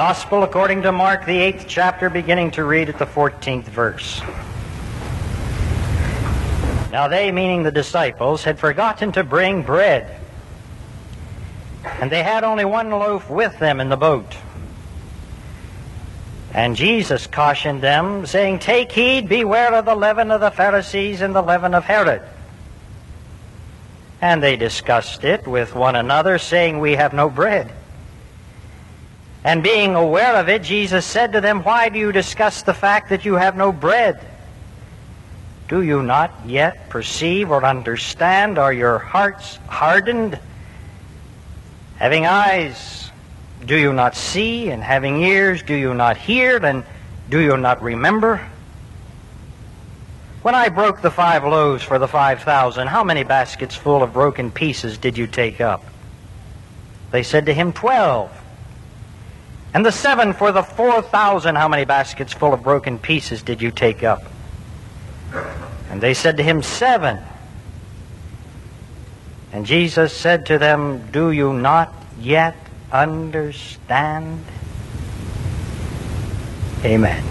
Gospel according to Mark, the eighth chapter, beginning to read at the 14th verse. Now they, meaning the disciples, had forgotten to bring bread. And they had only one loaf with them in the boat. And Jesus cautioned them, saying, Take heed, beware of the leaven of the Pharisees and the leaven of Herod. And they discussed it with one another, saying, We have no bread. And being aware of it, Jesus said to them, Why do you discuss the fact that you have no bread? Do you not yet perceive or understand? Are your hearts hardened? Having eyes, do you not see? And having ears, do you not hear? And do you not remember? When I broke the five loaves for the five thousand, how many baskets full of broken pieces did you take up? They said to him, Twelve. And the seven for the four thousand, how many baskets full of broken pieces did you take up? And they said to him, Seven. And Jesus said to them, Do you not yet understand? Amen.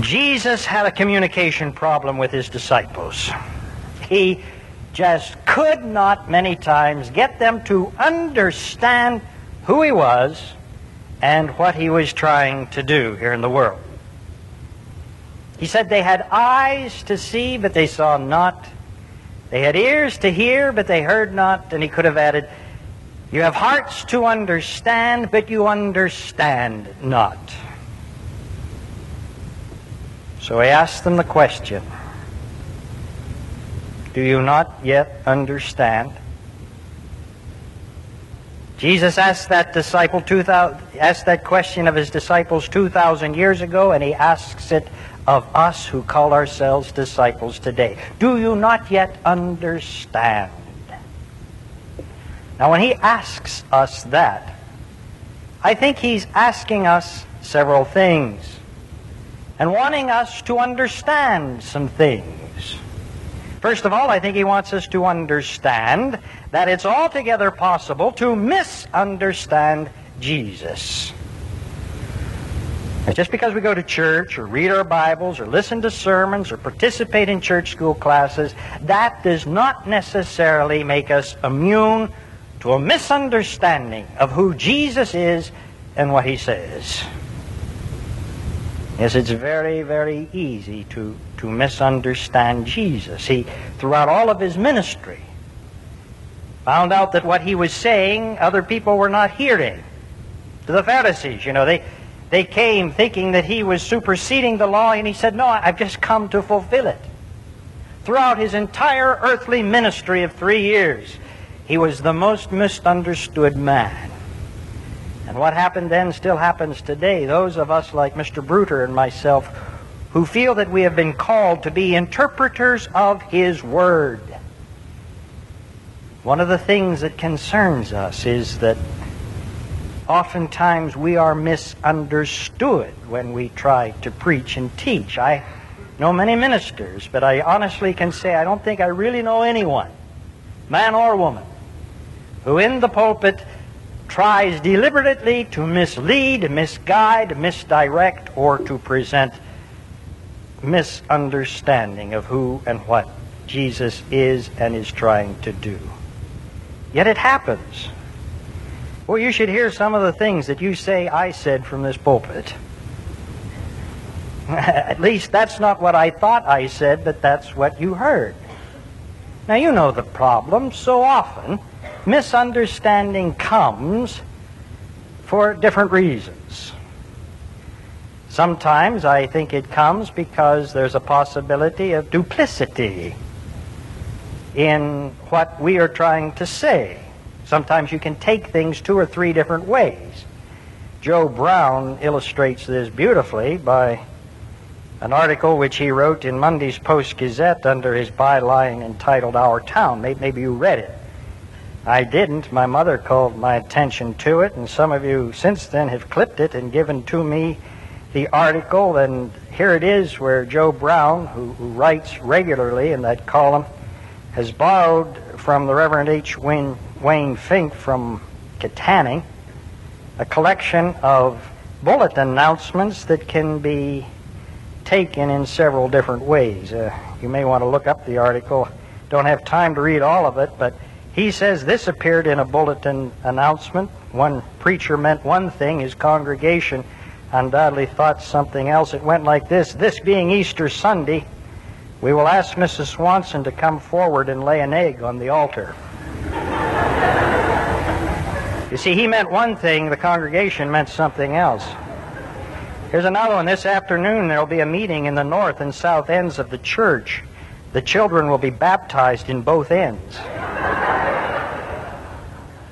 Jesus had a communication problem with his disciples. He just could not many times get them to understand who he was and what he was trying to do here in the world. He said they had eyes to see, but they saw not. They had ears to hear, but they heard not. And he could have added, You have hearts to understand, but you understand not. So he asked them the question Do you not yet understand? Jesus asked that disciple 2000, asked that question of his disciples 2,000 years ago, and he asks it of us who call ourselves disciples today. Do you not yet understand? Now, when he asks us that, I think he's asking us several things and wanting us to understand some things. First of all, I think he wants us to understand that it's altogether possible to misunderstand Jesus. Just because we go to church or read our Bibles or listen to sermons or participate in church school classes, that does not necessarily make us immune to a misunderstanding of who Jesus is and what he says. Yes, it's very, very easy to, to misunderstand Jesus. He, throughout all of his ministry, found out that what he was saying, other people were not hearing. To the Pharisees, you know, they, they came thinking that he was superseding the law, and he said, No, I've just come to fulfill it. Throughout his entire earthly ministry of three years, he was the most misunderstood man. And what happened then still happens today. Those of us like Mr. Bruder and myself who feel that we have been called to be interpreters of His Word. One of the things that concerns us is that oftentimes we are misunderstood when we try to preach and teach. I know many ministers, but I honestly can say I don't think I really know anyone, man or woman, who in the pulpit tries deliberately to mislead, misguide, misdirect, or to present misunderstanding of who and what Jesus is and is trying to do. Yet it happens. Well, you should hear some of the things that you say I said from this pulpit. At least that's not what I thought I said, but that's what you heard. Now, you know the problem. So often, misunderstanding comes for different reasons. Sometimes I think it comes because there's a possibility of duplicity in what we are trying to say. Sometimes you can take things two or three different ways. Joe Brown illustrates this beautifully by an article which he wrote in Monday's Post Gazette under his byline entitled Our Town. Maybe you read it. I didn't. My mother called my attention to it, and some of you since then have clipped it and given to me the article. And here it is where Joe Brown, who, who writes regularly in that column, has borrowed from the Reverend H. Wayne, Wayne Fink from Kittanning, a collection of bullet announcements that can be taken in several different ways. Uh, you may want to look up the article. Don't have time to read all of it, but he says this appeared in a bulletin announcement. One preacher meant one thing, his congregation undoubtedly thought something else. It went like this This being Easter Sunday, we will ask Mrs. Swanson to come forward and lay an egg on the altar. you see, he meant one thing, the congregation meant something else. Here's another one. This afternoon there will be a meeting in the north and south ends of the church. The children will be baptized in both ends.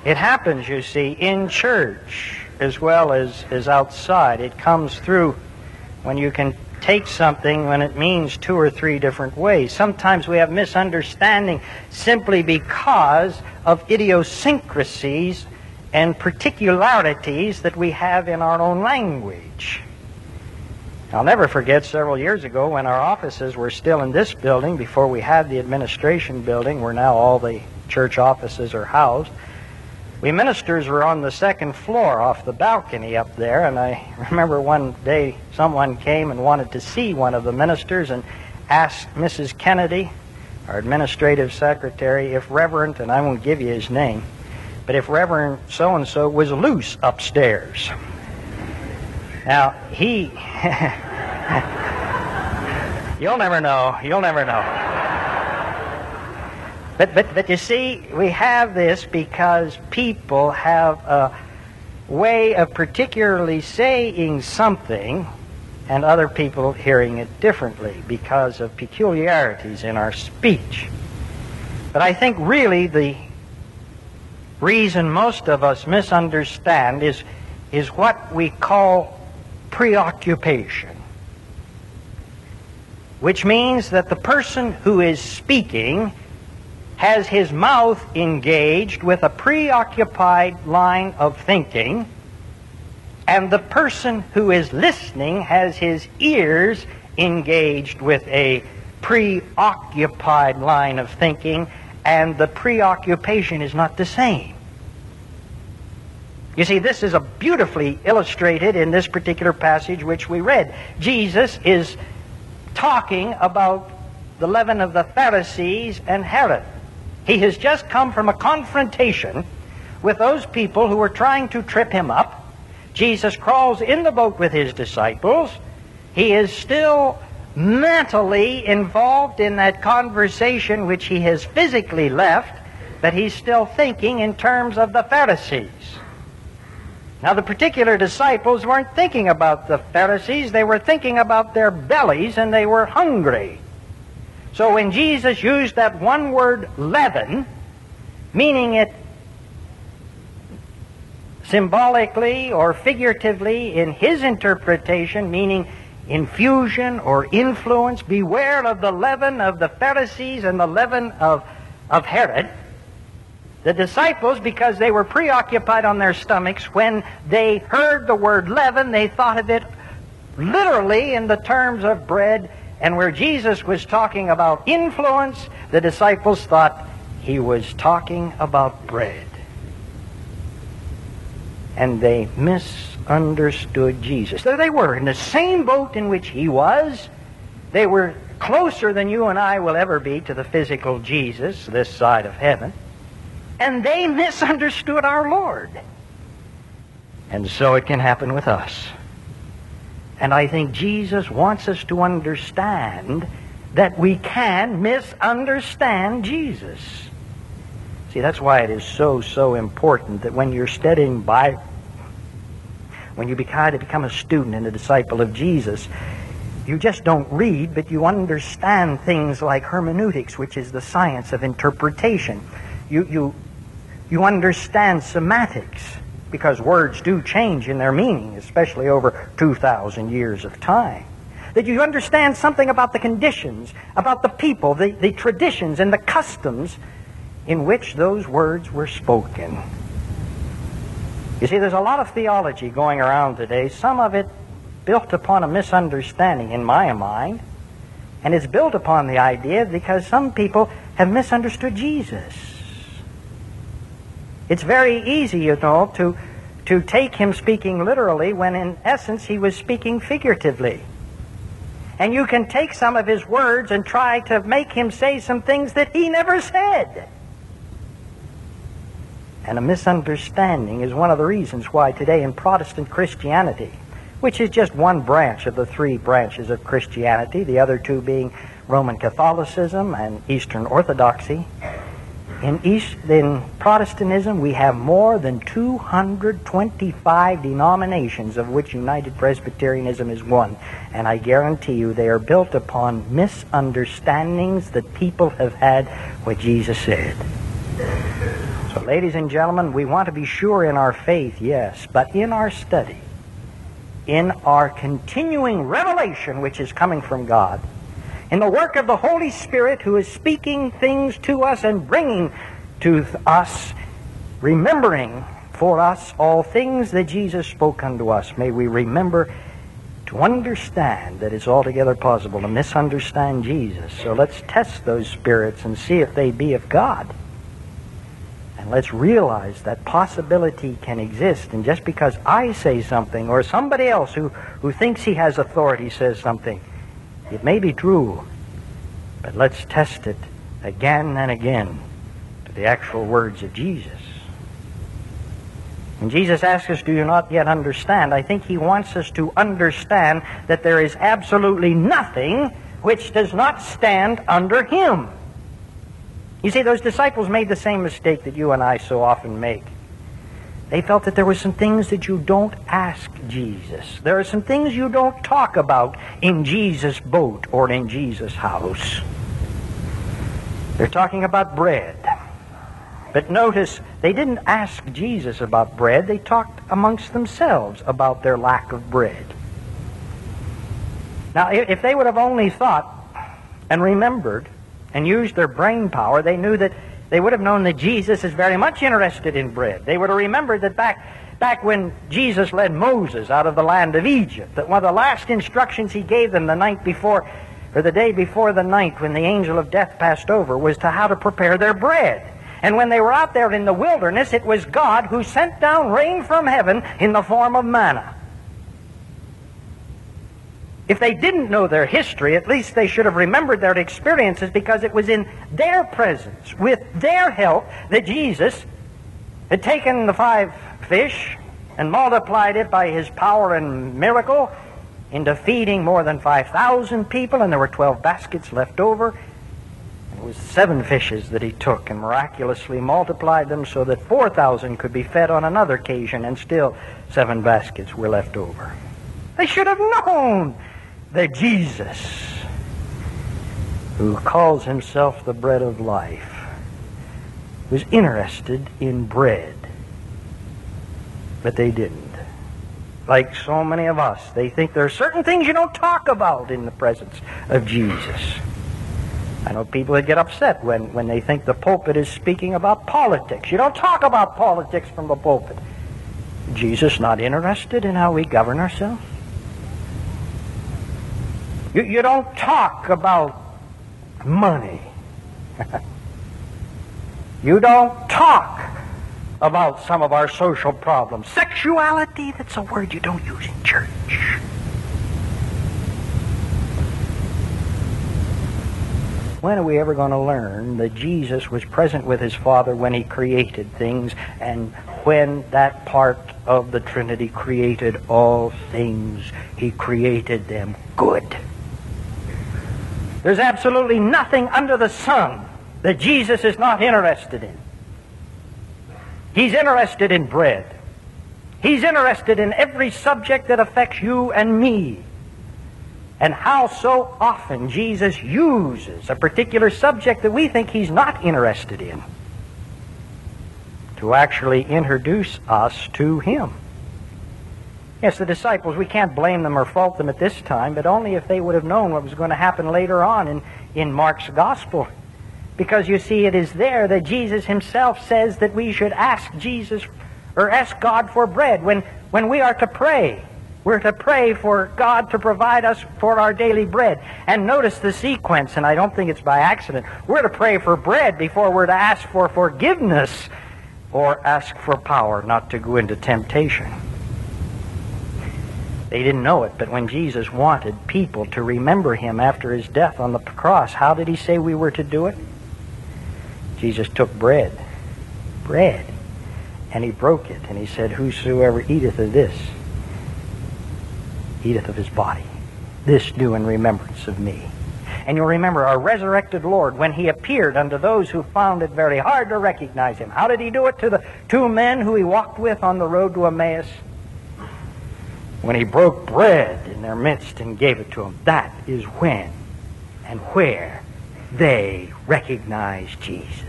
It happens, you see, in church as well as, as outside. It comes through when you can take something when it means two or three different ways. Sometimes we have misunderstanding simply because of idiosyncrasies and particularities that we have in our own language. I'll never forget several years ago when our offices were still in this building before we had the administration building where now all the church offices are housed. We ministers were on the second floor off the balcony up there, and I remember one day someone came and wanted to see one of the ministers and asked Mrs. Kennedy, our administrative secretary, if Reverend, and I won't give you his name, but if Reverend so and so was loose upstairs. Now, he. you'll never know. You'll never know. But, but, but you see, we have this because people have a way of particularly saying something and other people hearing it differently because of peculiarities in our speech. But I think really the reason most of us misunderstand is, is what we call preoccupation, which means that the person who is speaking has his mouth engaged with a preoccupied line of thinking, and the person who is listening has his ears engaged with a preoccupied line of thinking, and the preoccupation is not the same. You see, this is a beautifully illustrated in this particular passage which we read. Jesus is talking about the leaven of the Pharisees and Herod. He has just come from a confrontation with those people who were trying to trip him up. Jesus crawls in the boat with his disciples. He is still mentally involved in that conversation which he has physically left, but he's still thinking in terms of the Pharisees. Now, the particular disciples weren't thinking about the Pharisees, they were thinking about their bellies and they were hungry. So when Jesus used that one word leaven, meaning it symbolically or figuratively in his interpretation, meaning infusion or influence, beware of the leaven of the Pharisees and the leaven of, of Herod. The disciples, because they were preoccupied on their stomachs, when they heard the word leaven, they thought of it literally in the terms of bread and where Jesus was talking about influence, the disciples thought he was talking about bread. And they misunderstood Jesus. There they were, in the same boat in which he was. They were closer than you and I will ever be to the physical Jesus this side of heaven. And they misunderstood our Lord. And so it can happen with us. And I think Jesus wants us to understand that we can misunderstand Jesus. See, that's why it is so, so important that when you're studying Bible, when you to become a student and a disciple of Jesus, you just don't read, but you understand things like hermeneutics, which is the science of interpretation. You, you, you understand semantics because words do change in their meaning, especially over 2,000 years of time. That you understand something about the conditions, about the people, the, the traditions, and the customs in which those words were spoken. You see, there's a lot of theology going around today, some of it built upon a misunderstanding in my mind, and it's built upon the idea because some people have misunderstood Jesus. It's very easy, you know, to, to take him speaking literally when in essence he was speaking figuratively. And you can take some of his words and try to make him say some things that he never said. And a misunderstanding is one of the reasons why today in Protestant Christianity, which is just one branch of the three branches of Christianity, the other two being Roman Catholicism and Eastern Orthodoxy, in, East, in Protestantism, we have more than 225 denominations, of which United Presbyterianism is one. And I guarantee you they are built upon misunderstandings that people have had what Jesus said. So, ladies and gentlemen, we want to be sure in our faith, yes, but in our study, in our continuing revelation which is coming from God, in the work of the Holy Spirit who is speaking things to us and bringing to us, remembering for us all things that Jesus spoke unto us. May we remember to understand that it's altogether possible to misunderstand Jesus. So let's test those spirits and see if they be of God. And let's realize that possibility can exist. And just because I say something or somebody else who, who thinks he has authority says something, it may be true, but let's test it again and again to the actual words of Jesus. When Jesus asks us, Do you not yet understand? I think he wants us to understand that there is absolutely nothing which does not stand under him. You see, those disciples made the same mistake that you and I so often make. They felt that there were some things that you don't ask Jesus. There are some things you don't talk about in Jesus' boat or in Jesus' house. They're talking about bread. But notice, they didn't ask Jesus about bread. They talked amongst themselves about their lack of bread. Now, if they would have only thought and remembered and used their brain power, they knew that they would have known that Jesus is very much interested in bread. They would have remembered that back, back when Jesus led Moses out of the land of Egypt, that one of the last instructions he gave them the night before, or the day before the night when the angel of death passed over, was to how to prepare their bread. And when they were out there in the wilderness, it was God who sent down rain from heaven in the form of manna. If they didn't know their history, at least they should have remembered their experiences because it was in their presence, with their help, that Jesus had taken the five fish and multiplied it by his power and miracle into feeding more than 5,000 people, and there were 12 baskets left over. It was seven fishes that he took and miraculously multiplied them so that 4,000 could be fed on another occasion, and still seven baskets were left over. They should have known that Jesus, who calls himself the bread of life, was interested in bread. But they didn't. Like so many of us, they think there are certain things you don't talk about in the presence of Jesus. I know people that get upset when, when they think the pulpit is speaking about politics. You don't talk about politics from the pulpit. Jesus not interested in how we govern ourselves? You, you don't talk about money. you don't talk about some of our social problems. Sexuality, that's a word you don't use in church. When are we ever going to learn that Jesus was present with his Father when he created things and when that part of the Trinity created all things, he created them good? There's absolutely nothing under the sun that Jesus is not interested in. He's interested in bread. He's interested in every subject that affects you and me. And how so often Jesus uses a particular subject that we think he's not interested in to actually introduce us to him. Yes, the disciples, we can't blame them or fault them at this time, but only if they would have known what was going to happen later on in, in Mark's gospel. Because you see, it is there that Jesus himself says that we should ask Jesus or ask God for bread when, when we are to pray. We're to pray for God to provide us for our daily bread. And notice the sequence, and I don't think it's by accident. We're to pray for bread before we're to ask for forgiveness or ask for power not to go into temptation. They didn't know it, but when Jesus wanted people to remember him after his death on the cross, how did he say we were to do it? Jesus took bread, bread, and he broke it, and he said, Whosoever eateth of this, eateth of his body. This do in remembrance of me. And you'll remember our resurrected Lord when he appeared unto those who found it very hard to recognize him. How did he do it to the two men who he walked with on the road to Emmaus? When he broke bread in their midst and gave it to them. That is when and where they recognized Jesus.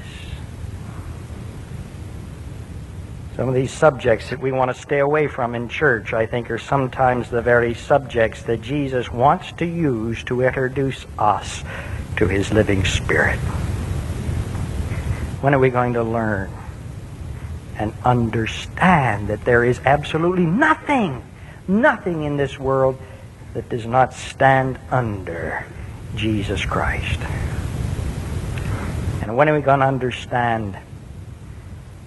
Some of these subjects that we want to stay away from in church, I think, are sometimes the very subjects that Jesus wants to use to introduce us to his living spirit. When are we going to learn and understand that there is absolutely nothing, nothing in this world that does not stand under Jesus Christ? And when are we going to understand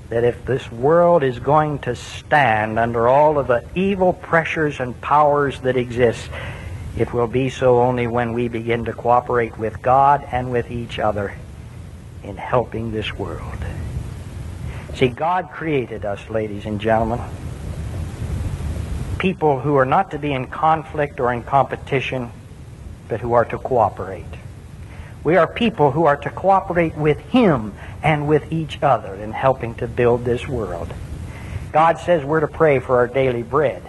that if this world is going to stand under all of the evil pressures and powers that exist, it will be so only when we begin to cooperate with God and with each other in helping this world. See, God created us, ladies and gentlemen, people who are not to be in conflict or in competition, but who are to cooperate. We are people who are to cooperate with Him and with each other in helping to build this world. God says we're to pray for our daily bread.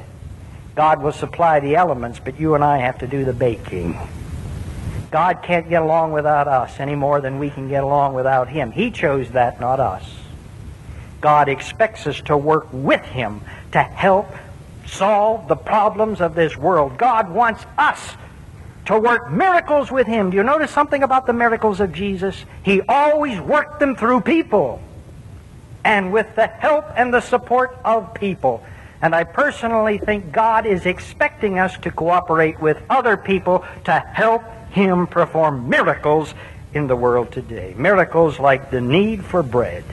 God will supply the elements, but you and I have to do the baking. God can't get along without us any more than we can get along without Him. He chose that, not us. God expects us to work with Him to help solve the problems of this world. God wants us to work miracles with him. Do you notice something about the miracles of Jesus? He always worked them through people and with the help and the support of people. And I personally think God is expecting us to cooperate with other people to help him perform miracles in the world today. Miracles like the need for bread.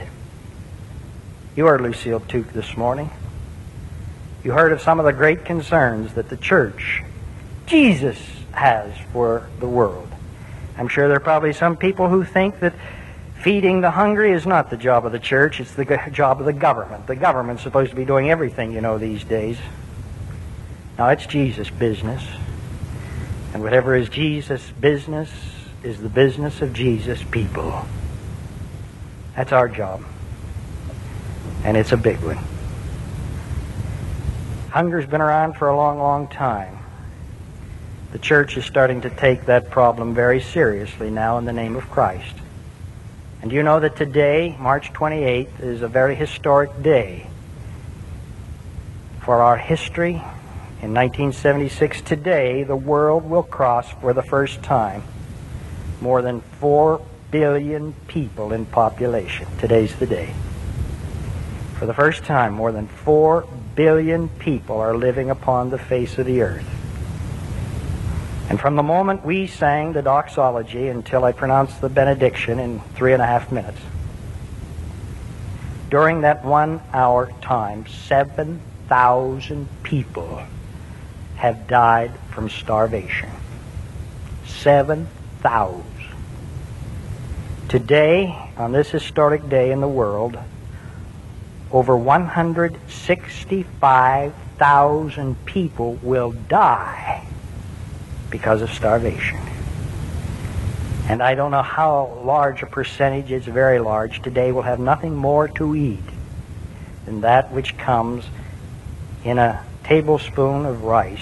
You heard Lucille Tuke this morning. You heard of some of the great concerns that the church, Jesus, has for the world. I'm sure there are probably some people who think that feeding the hungry is not the job of the church, it's the job of the government. The government's supposed to be doing everything, you know, these days. Now, it's Jesus' business. And whatever is Jesus' business is the business of Jesus' people. That's our job. And it's a big one. Hunger's been around for a long, long time. The church is starting to take that problem very seriously now in the name of Christ. And you know that today, March 28th, is a very historic day for our history. In 1976, today, the world will cross for the first time more than 4 billion people in population. Today's the day. For the first time, more than 4 billion people are living upon the face of the earth. And from the moment we sang the doxology until I pronounced the benediction in three and a half minutes, during that one hour time, 7,000 people have died from starvation. 7,000. Today, on this historic day in the world, over 165,000 people will die because of starvation. And I don't know how large a percentage, it's very large, today will have nothing more to eat than that which comes in a tablespoon of rice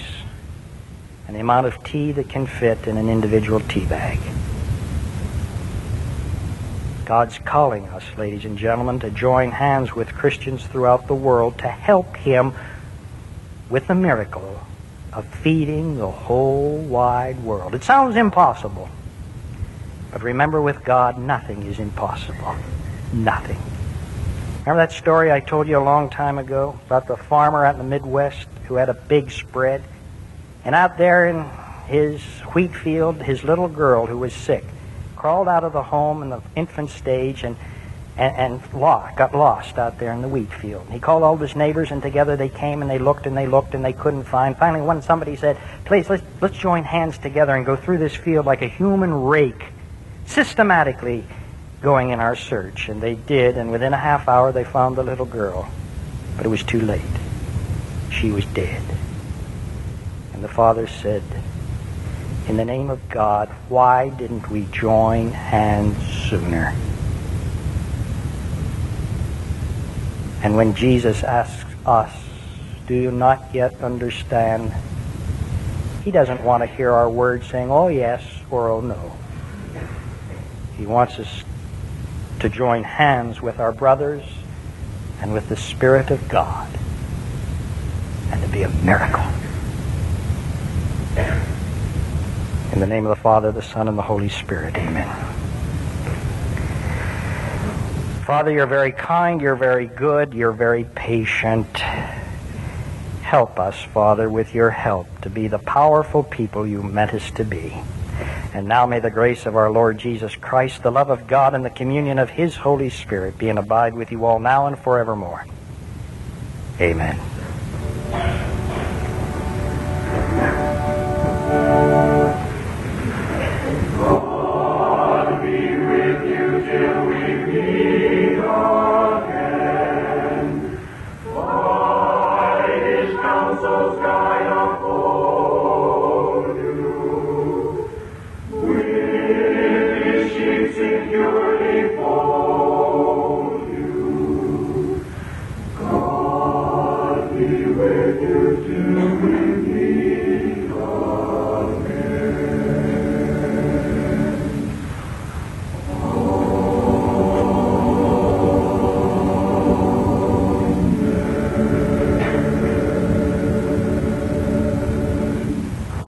and the amount of tea that can fit in an individual tea bag. God's calling us, ladies and gentlemen, to join hands with Christians throughout the world to help Him with the miracle of feeding the whole wide world. It sounds impossible. But remember, with God, nothing is impossible. Nothing. Remember that story I told you a long time ago about the farmer out in the Midwest who had a big spread? And out there in his wheat field, his little girl who was sick crawled out of the home in the infant stage and, and, and lost, got lost out there in the wheat field. He called all his neighbors, and together they came and they looked and they looked and they couldn't find. Finally, one somebody said, "Please, let's let's join hands together and go through this field like a human rake, systematically going in our search," and they did. And within a half hour, they found the little girl, but it was too late. She was dead. And the father said, "In the name of God, why didn't we join hands sooner?" And when Jesus asks us, Do you not yet understand? He doesn't want to hear our words saying, Oh yes or Oh no. He wants us to join hands with our brothers and with the Spirit of God and to be a miracle. In the name of the Father, the Son, and the Holy Spirit, amen. Father, you're very kind, you're very good, you're very patient. Help us, Father, with your help to be the powerful people you meant us to be. And now may the grace of our Lord Jesus Christ, the love of God, and the communion of his Holy Spirit be and abide with you all now and forevermore. Amen.